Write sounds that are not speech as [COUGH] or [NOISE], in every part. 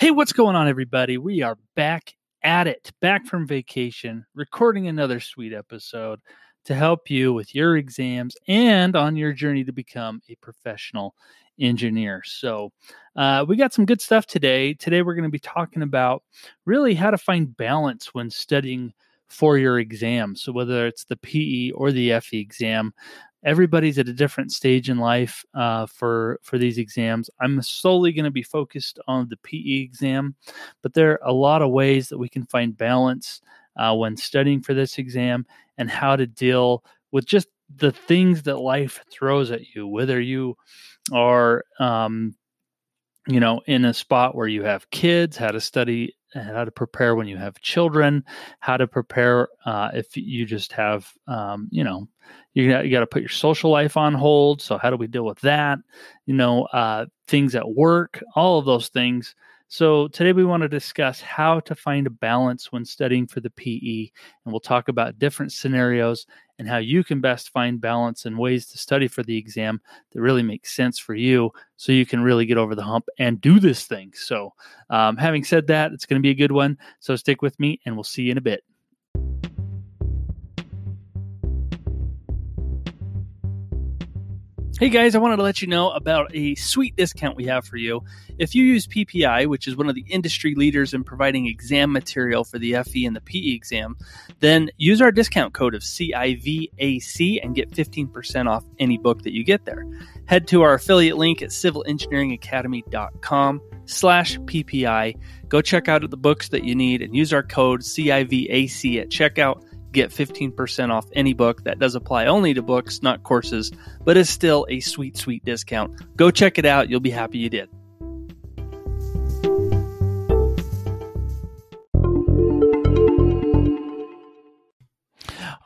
Hey, what's going on, everybody? We are back at it, back from vacation, recording another sweet episode to help you with your exams and on your journey to become a professional engineer. So, uh, we got some good stuff today. Today, we're going to be talking about really how to find balance when studying for your exam. So, whether it's the PE or the FE exam, everybody's at a different stage in life uh, for for these exams. I'm solely going to be focused on the PE exam, but there are a lot of ways that we can find balance uh, when studying for this exam and how to deal with just the things that life throws at you, whether you are um, you know in a spot where you have kids how to study how to prepare when you have children how to prepare uh, if you just have um, you know you got, you got to put your social life on hold so how do we deal with that? You know uh, things at work all of those things. So today we want to discuss how to find a balance when studying for the pe and we'll talk about different scenarios and how you can best find balance and ways to study for the exam that really make sense for you so you can really get over the hump and do this thing. So, um, having said that, it's going to be a good one. So, stick with me and we'll see you in a bit. Hey guys, I wanted to let you know about a sweet discount we have for you. If you use PPI, which is one of the industry leaders in providing exam material for the FE and the PE exam, then use our discount code of CIVAC and get 15% off any book that you get there. Head to our affiliate link at civilengineeringacademy.com slash PPI. Go check out the books that you need and use our code CIVAC at checkout get 15% off any book. That does apply only to books, not courses, but is still a sweet, sweet discount. Go check it out. You'll be happy you did.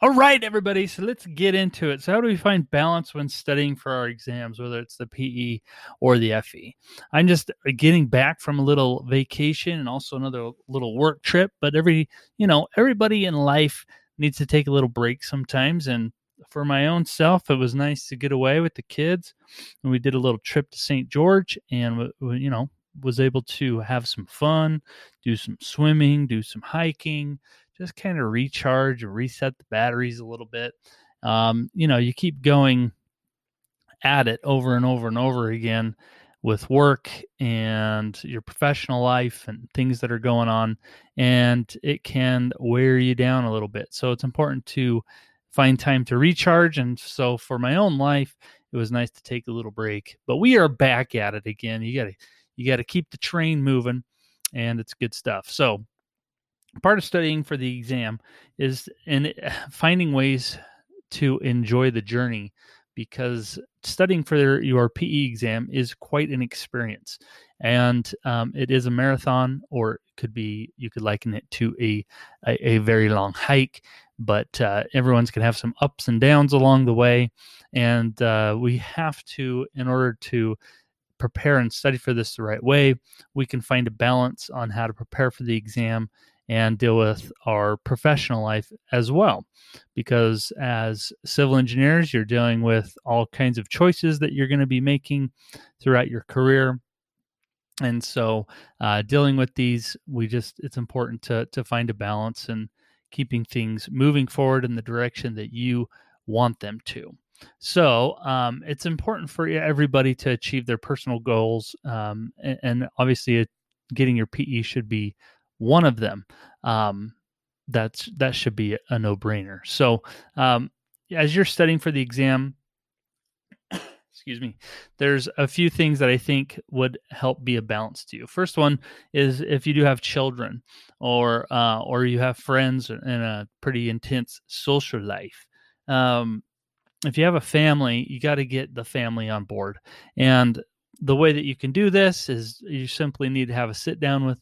All right, everybody. So let's get into it. So, how do we find balance when studying for our exams, whether it's the PE or the FE? I'm just getting back from a little vacation and also another little work trip. But every, you know, everybody in life needs to take a little break sometimes. And for my own self, it was nice to get away with the kids. And we did a little trip to St. George and, you know, was able to have some fun, do some swimming, do some hiking, just kind of recharge and reset the batteries a little bit. Um, you know, you keep going at it over and over and over again with work and your professional life and things that are going on and it can wear you down a little bit. So it's important to find time to recharge and so for my own life it was nice to take a little break. But we are back at it again. You got to you got to keep the train moving and it's good stuff. So part of studying for the exam is in [SIGHS] finding ways to enjoy the journey because studying for your PE exam is quite an experience. And um, it is a marathon, or it could be, you could liken it to a, a, a very long hike, but uh, everyone's going to have some ups and downs along the way. And uh, we have to, in order to prepare and study for this the right way, we can find a balance on how to prepare for the exam and deal with our professional life as well. Because as civil engineers, you're dealing with all kinds of choices that you're going to be making throughout your career. And so, uh, dealing with these, we just, it's important to, to find a balance and keeping things moving forward in the direction that you want them to. So um, it's important for everybody to achieve their personal goals, um, and, and, obviously, it, getting your PE should be one of them. Um, that's that should be a no brainer. So um, as you're studying for the exam, [COUGHS] excuse me, there's a few things that I think would help be a balance to you. First one is if you do have children or uh, or you have friends in a pretty intense social life. Um, if you have a family, you got to get the family on board. And the way that you can do this is you simply need to have a sit down with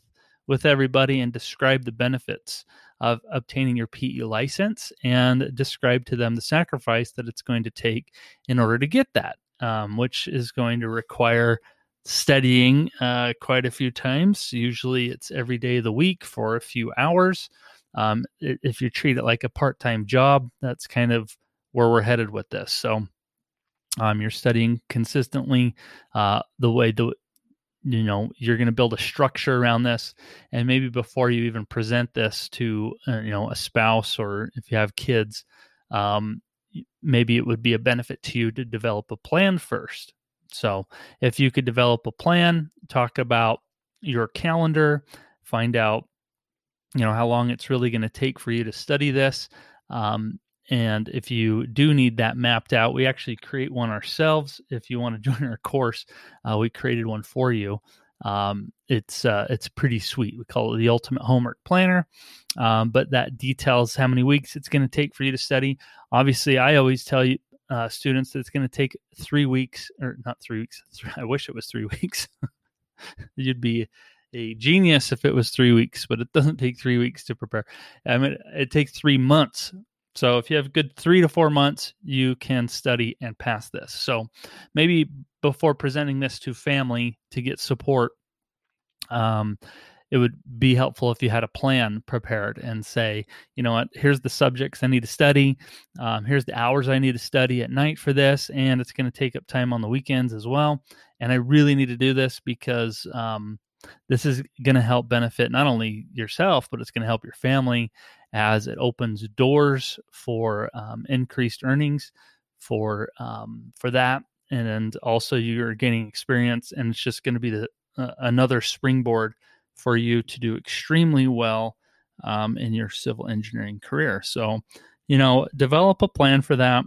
with everybody and describe the benefits of obtaining your PE license and describe to them the sacrifice that it's going to take in order to get that, um, which is going to require studying uh, quite a few times. Usually it's every day of the week for a few hours. Um, if you treat it like a part time job, that's kind of where we're headed with this. So um, you're studying consistently uh, the way the you know you're going to build a structure around this and maybe before you even present this to uh, you know a spouse or if you have kids um, maybe it would be a benefit to you to develop a plan first. So if you could develop a plan talk about your calendar find out you know how long it's really going to take for you to study this um, and if you do need that mapped out, we actually create one ourselves. If you want to [LAUGHS] join our course, uh, we created one for you. Um, it's uh, it's pretty sweet. We call it the Ultimate Homework Planner, um, but that details how many weeks it's going to take for you to study. Obviously, I always tell you uh, students that it's going to take three weeks, or not three weeks. [LAUGHS] I wish it was three [LAUGHS] weeks. You'd be a genius if it was three weeks, but it doesn't take three weeks to prepare. I mean, it takes three months so if you have good three to four months, you can study and pass this. So maybe before presenting this to family to get support, um, it would be helpful if you had a plan prepared and say, you know what, here's the subjects I need to study. Um, here's the hours I need to study at night for this. And it's going to take up time on the weekends as well. And I really need to do this because um, this is going to help benefit not only yourself, but it's going to help your family as it opens doors for um, increased earnings for um, for that, and also you're gaining experience, and it's just going to be the uh, another springboard for you to do extremely well um, in your civil engineering career. So, you know, develop a plan for that.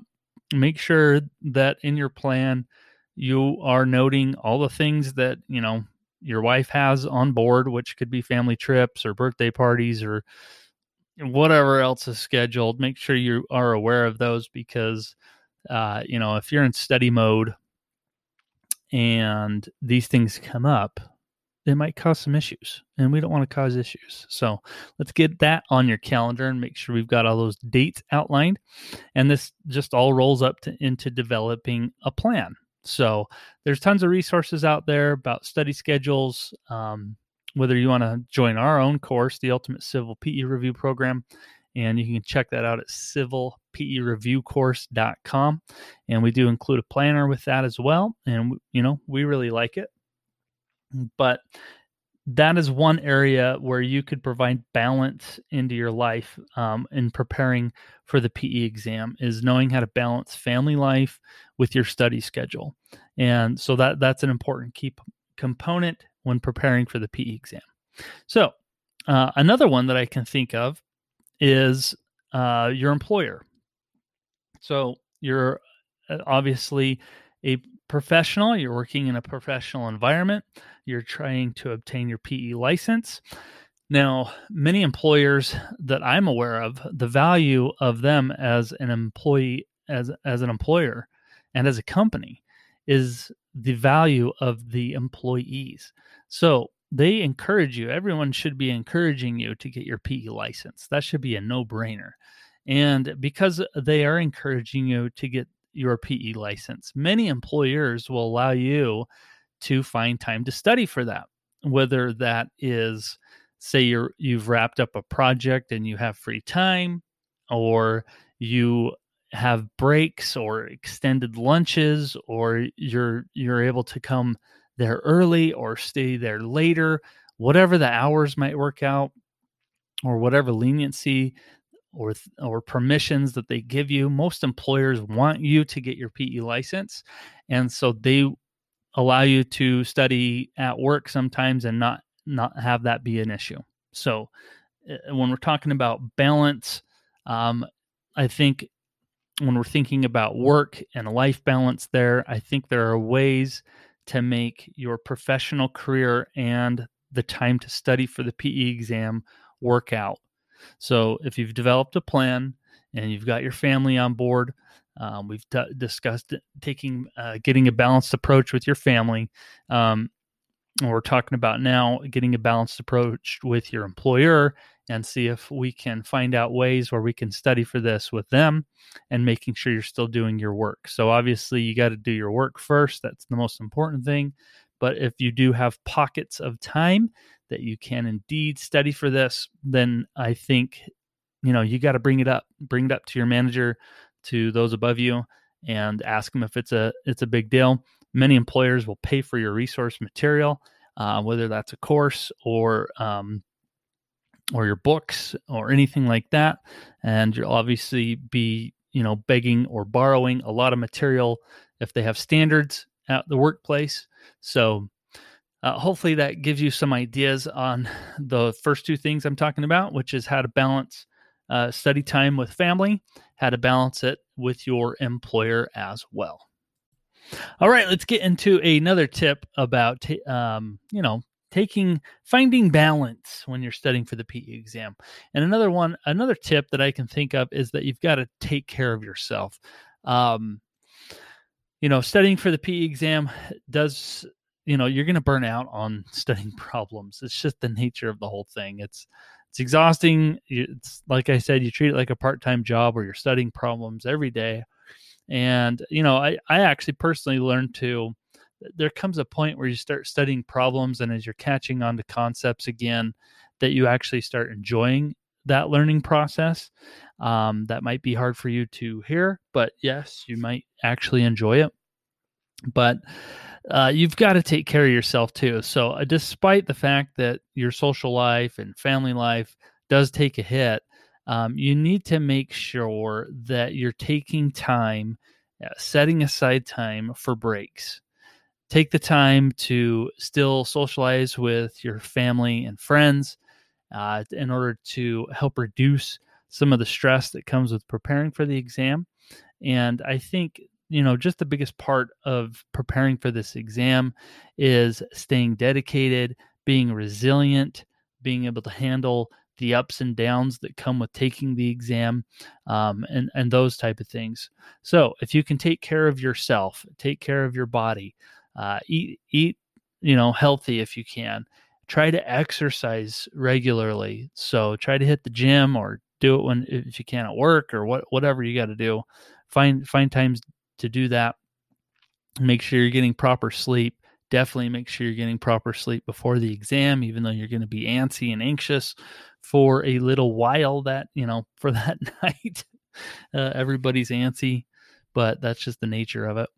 Make sure that in your plan you are noting all the things that you know your wife has on board, which could be family trips or birthday parties or whatever else is scheduled. Make sure you are aware of those because, uh, you know, if you're in study mode and these things come up, it might cause some issues and we don't want to cause issues. So let's get that on your calendar and make sure we've got all those dates outlined. And this just all rolls up to, into developing a plan. So there's tons of resources out there about study schedules. Um, whether you want to join our own course, the Ultimate Civil PE Review Program, and you can check that out at civilpereviewcourse.com. And we do include a planner with that as well. And, you know, we really like it. But that is one area where you could provide balance into your life um, in preparing for the PE exam is knowing how to balance family life with your study schedule. And so that that's an important key p- component when preparing for the PE exam. So uh, another one that I can think of is uh, your employer. So you're uh, obviously a professional, you're working in a professional environment, you're trying to obtain your PE license. Now, many employers that I'm aware of, the value of them as an employee, as, as an employer, and as a company is the value of the employees. So they encourage you, everyone should be encouraging you to get your PE license. That should be a no brainer. And because they are encouraging you to get your PE license. Many employers will allow you to find time to study for that, whether that is say you're you've wrapped up a project and you have free time or you have breaks or extended lunches or you're you're able to come there early or stay there later whatever the hours might work out or whatever leniency or or permissions that they give you. Most employers want you to get your PE license, and so they allow you to study at work sometimes and not not have that be an issue. So eh, when we're talking about balance, um, I think when we're thinking about work and life balance, there, I think there are ways to make your professional career and the time to study for the PE exam work out. So if you've developed a plan and you've got your family on board, um, we've t- discussed taking uh, getting a balanced approach with your family. Um, we're talking about now getting a balanced approach with your employer and see if we can find out ways where we can study for this with them and making sure you're still doing your work. So obviously you got to do your work first. That's the most important thing. But if you do have pockets of time that you can indeed study for this, then I think, you know, you got to bring it up, bring it up to your manager, to those above you, and ask them if it's a it's a big deal. Many employers will pay for your resource material. uh, whether that's a course or um, or your books or anything like that. And you'll obviously be, you know, begging or borrowing a lot of material if they have standards at the workplace. So uh, hopefully that gives you some ideas on the first two things I'm talking about, which is how to balance uh, study time with family, how to balance it with your employer as well. All right, let's get into another tip about um, you know taking finding balance when you're studying for the PE exam. And another one, another tip that I can think of is that you've got to take care of yourself. Um, you know, studying for the PE exam does you know you're going to burn out on [LAUGHS] studying problems. It's just the nature of the whole thing. It's it's exhausting. It's like I said, you treat it like a part time job where you're studying problems every day. And you know, I I actually personally learned to there comes a point where you start studying problems and as you're catching on to concepts again that you actually start enjoying that learning process. Um, that might be hard for you to hear but yes you might actually enjoy it. But uh, you've got to take care of yourself too. So uh, despite the fact that your social life and family life does take a hit um, you need to make sure that you're taking time uh, setting aside time for breaks take the time to still socialize with your family and friends uh, in order to help reduce some of the stress that comes with preparing for the exam. And I think, you know, just the biggest part of preparing for this exam is staying dedicated, being resilient, being able to handle the ups and downs that come with taking the exam um, and and those type of things. So if you can take care of yourself take care of your body uh, eat eat you know healthy if you can. Try to exercise regularly. So try to hit the gym or do it when if you can at work or what whatever you got to do. Find find times to do that. Make sure you're getting proper sleep definitely make sure you're getting proper sleep before the exam even though you're going to be antsy and anxious for a little while that you know for [LAUGHS] that night uh, everybody's antsy but that's just the nature of it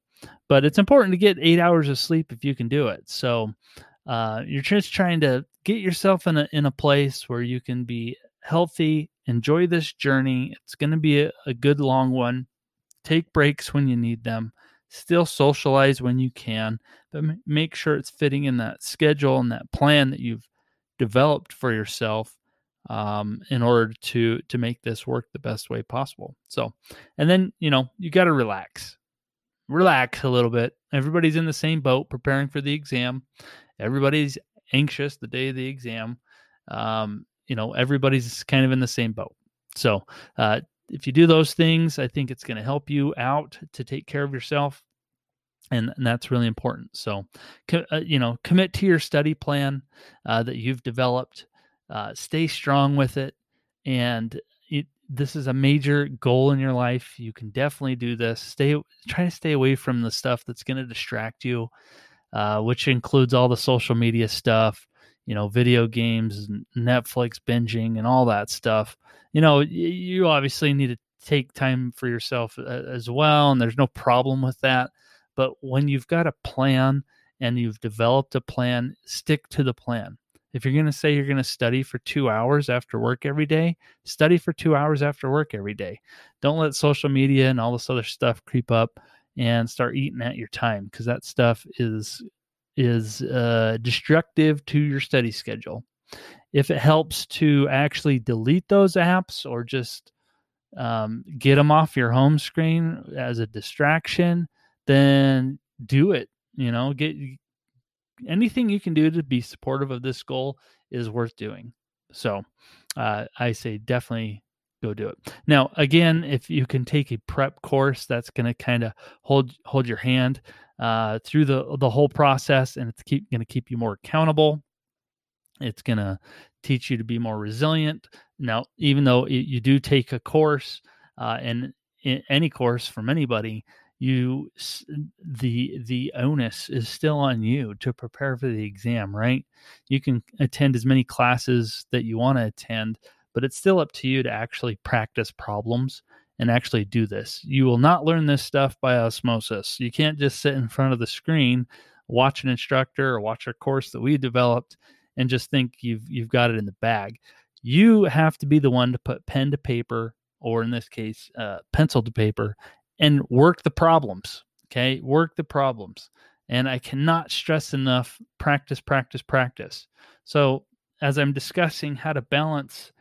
but it's important to get eight hours of sleep if you can do it. So uh, you're just trying to get yourself in a in a place where you can be healthy, enjoy this journey. It's going to be a, a good long one. Take breaks when you need them. Still socialize when you can, but make sure it's fitting in that schedule and that plan that you've developed for yourself um, in order to to make this work the best way possible. So, and then you know you got to relax relax a little bit. Everybody's in the same boat preparing for the exam. Everybody's anxious the day of the exam. Um, you know, everybody's kind of in the same boat. So, uh, if you do those things, I think it's going to help you out to take care of yourself. And, and that's really important. So, co- uh, you know, commit to your study plan uh, that you've developed. Uh, stay strong with it, and this is a major goal in your life, you can definitely do this. Stay try to stay away from the stuff that's going to distract you, uh, which includes all the social media stuff, you know, video games, Netflix binging, and all that stuff. You know, you obviously need to take time for yourself uh, as well, and there's no problem with that. But when you've got a plan and you've developed a plan, stick to the plan. If you're going to say you're going to study for two hours after work every day, study for two hours after work every day. Don't let social media and all this other stuff creep up and start eating at your time because that stuff is is uh, destructive to your study schedule. If it helps to actually delete those apps or just um, get them off your home screen as a distraction, then do it. You know, get anything you can do to be supportive of this goal is worth doing. So uh, I say definitely go do it. Now, again, if you can take a prep course, that's going to kind of hold hold your hand uh, through the the whole process, and it's keep going to keep you more accountable. It's going to teach you to be more resilient. Now, even though you do take a course, uh, and any course from anybody, you the the onus is still on you to prepare for the exam right you can attend as many classes that you want to attend but it's still up to you to actually practice problems and actually do this you will not learn this stuff by osmosis you can't just sit in front of the screen watch an instructor or watch a course that we developed and just think you've you've got it in the bag. You have to be the one to put pen to paper, or in this case, uh, pencil to paper, and work the problems. Okay, work the problems. And I cannot stress enough practice, practice, practice. So as I'm discussing how to balance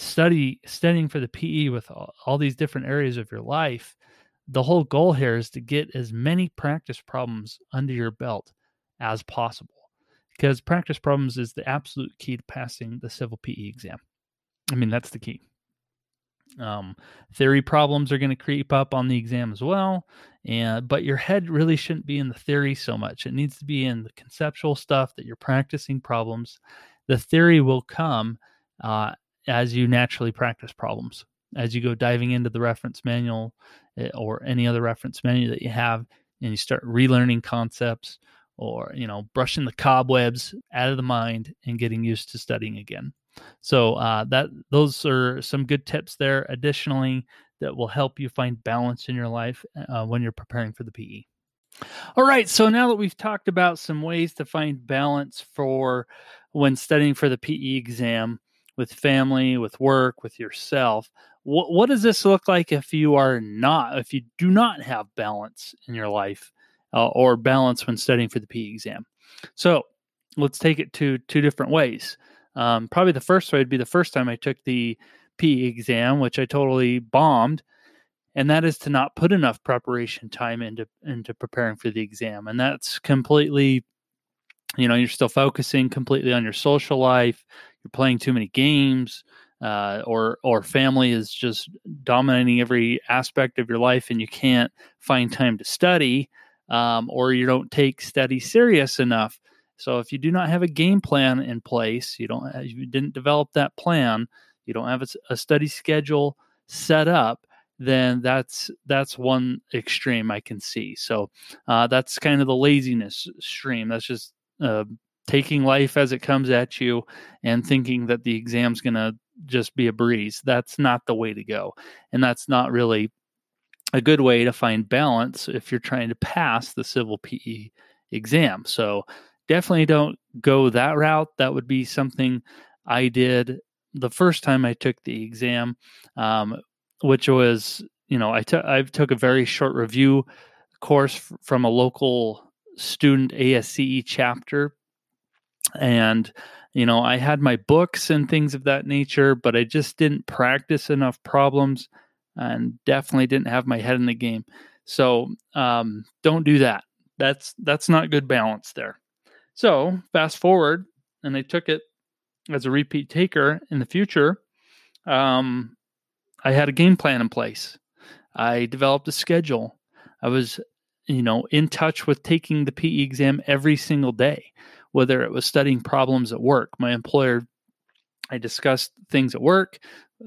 study studying for the PE with all, all, these different areas of your life, the whole goal here is to get as many practice problems under your belt as possible. Because practice problems is the absolute key to passing the civil PE exam. I mean, that's the key. Um, theory problems are going to creep up on the exam as well, and but your head really shouldn't be in the theory so much. It needs to be in the conceptual stuff that you're practicing problems. The theory will come uh, as you naturally practice problems. As you go diving into the reference manual eh, or any other reference manual that you have, and you start relearning concepts or you know brushing the cobwebs out of the mind and getting used to studying again. So uh, that those are some good tips there. Additionally, that will help you find balance in your life uh, when you're preparing for the PE. All right, so now that we've talked about some ways to find balance for when studying for the PE exam with family, with work, with yourself, what what does this look like if you are not if you do not have balance in your life uh, or balance when studying for the PE exam? So, let's take it to two different ways. Um, probably the first way would be the first time I took the PE exam, which I totally bombed, and that is to not put enough preparation time into into preparing for the exam, and that's completely, you know, you're still focusing completely on your social life. You're playing too many games, uh, or or family is just dominating every aspect of your life, and you can't find time to study, um, or you don't take study serious enough so if you do not have a game plan in place, you don't you didn't develop that plan, you don't have a, a study schedule set up, then that's that's one extreme I can see. So uh, that's kind of the laziness stream. That's just uh, taking life as it comes at you and thinking that the exam's going to just be a breeze. That's not the way to go, and that's not really a good way to find balance if you're trying to pass the civil PE exam. So definitely don't go that route. That would be something I did the first time I took the exam, um, which was, you know, I took I took a very short review course f- from a local student ASCE chapter, and you know, I had my books and things of that nature, but I just didn't practice enough problems, and definitely didn't have my head in the game. So um, don't do that. That's that's not good balance there. So fast forward, and they took it as a repeat taker in the future. Um, I had a game plan in place. I developed a schedule. I was, you know, in touch with taking the PE exam every single day, whether it was studying problems at work. My employer, I discussed things at work,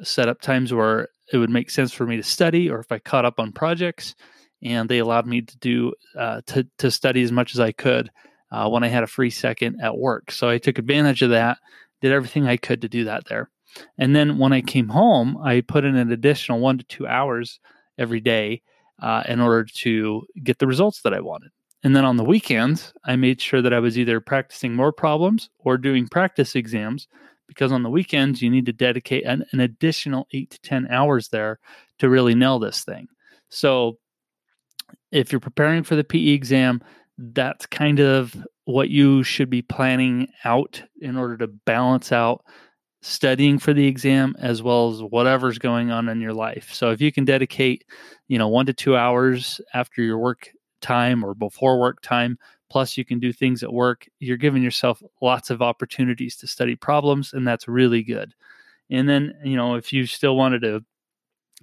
set up times where it would make sense for me to study, or if I caught up on projects, and they allowed me to do uh, to to study as much as I could uh, when I had a free second at work. So I took advantage of that, did everything I could to do that there. And then when I came home, I put in an additional one to two hours every day uh, in order to get the results that I wanted. And then on the weekends, I made sure that I was either practicing more problems or doing practice exams because on the weekends, you need to dedicate an, an additional eight to 10 hours there to really nail this thing. So if you're preparing for the PE exam, that's kind of what you should be planning out in order to balance out studying for the exam as well as whatever's going on in your life. So if you can dedicate, you know, 1 to 2 hours after your work time or before work time, plus you can do things at work, you're giving yourself lots of opportunities to study problems and that's really good. And then, you know, if you still wanted to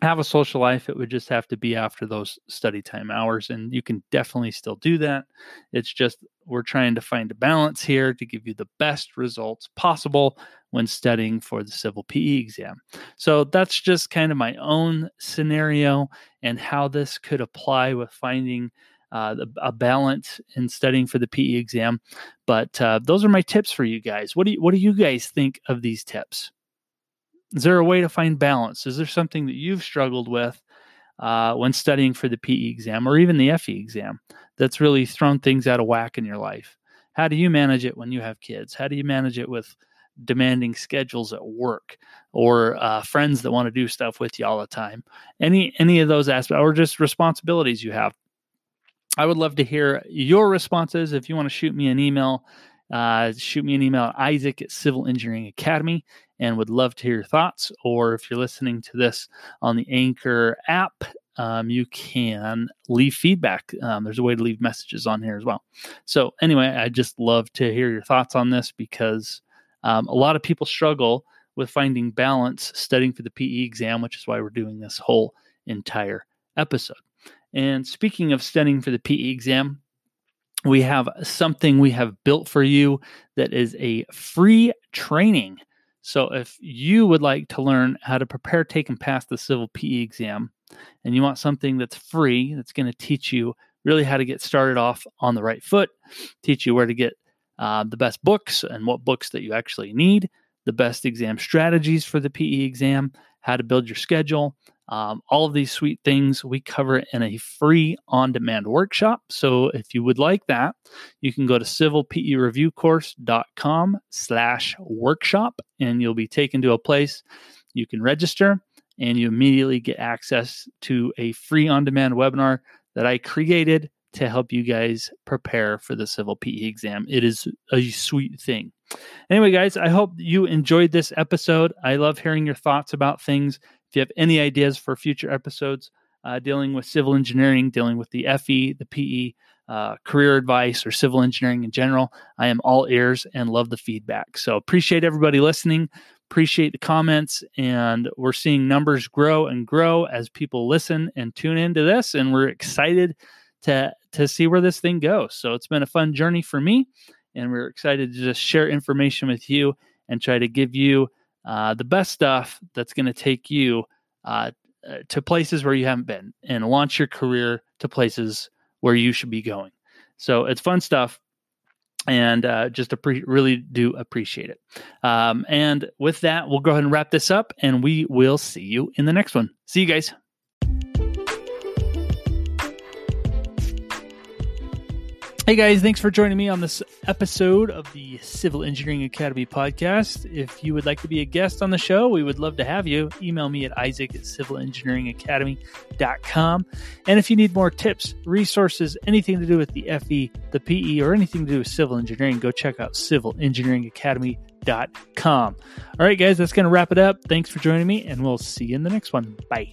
have a social life, it would just have to be after those study time hours. And you can definitely still do that. It's just we're trying to find a balance here to give you the best results possible when studying for the civil PE exam. So that's just kind of my own scenario and how this could apply with finding uh, a balance in studying for the PE exam. But uh, those are my tips for you guys. What do you, what do you guys think of these tips? Is there a way to find balance? Is there something that you've struggled with uh, when studying for the PE exam or even the FE exam that's really thrown things out of whack in your life. How do you manage it when you have kids? How do you manage it with demanding schedules at work or uh, friends that want to do stuff with you all the time? Any any of those aspects or just responsibilities you have. I would love to hear your responses. If you want to shoot me an email, uh, shoot me an email at Isaac at Civil Engineering Academy and would love to hear your thoughts. Or if you're listening to this on the Anchor app, um, you can leave feedback. Um, there's a way to leave messages on here as well. So, anyway, I just love to hear your thoughts on this because um, a lot of people struggle with finding balance studying for the PE exam, which is why we're doing this whole entire episode. And speaking of studying for the PE exam, we have something we have built for you that is a free training. So, if you would like to learn how to prepare, take, and pass the civil PE exam, and you want something that's free, that's going to teach you really how to get started off on the right foot, teach you where to get uh, the best books and what books that you actually need, the best exam strategies for the PE exam, how to build your schedule, um, all of these sweet things we cover in a free on demand workshop. So if you would like that, you can go to civilpereviewcourse.com slash workshop and you'll be taken to a place you can register and you immediately get access to a free on demand webinar that I created to help you guys prepare for the civil PE exam. It is a sweet thing. Anyway, guys, I hope you enjoyed this episode. I love hearing your thoughts about things. If you have any ideas for future episodes uh, dealing with civil engineering, dealing with the FE, the PE, uh, career advice, or civil engineering in general, I am all ears and love the feedback. So appreciate everybody listening. Appreciate the comments, and we're seeing numbers grow and grow as people listen and tune into this, and we're excited to to see where this thing goes. So it's been a fun journey for me, and we're excited to just share information with you and try to give you uh, the best stuff that's going to take you uh, uh, to places where you haven't been and launch your career to places where you should be going. So it's fun stuff. And uh, just appre- really do appreciate it. Um, and with that, we'll go ahead and wrap this up, and we will see you in the next one. See you guys. Hey guys, thanks for joining me on this episode of the Civil Engineering Academy podcast. If you would like to be a guest on the show, we would love to have you. Email me at isaac at civilengineeringacademy.com. And if you need more tips, resources, anything to do with the FE, the PE, or anything to do with civil engineering, go check out civilengineeringacademy.com. All right, guys, that's going to wrap it up. Thanks for joining me, and we'll see you in the next one. Bye.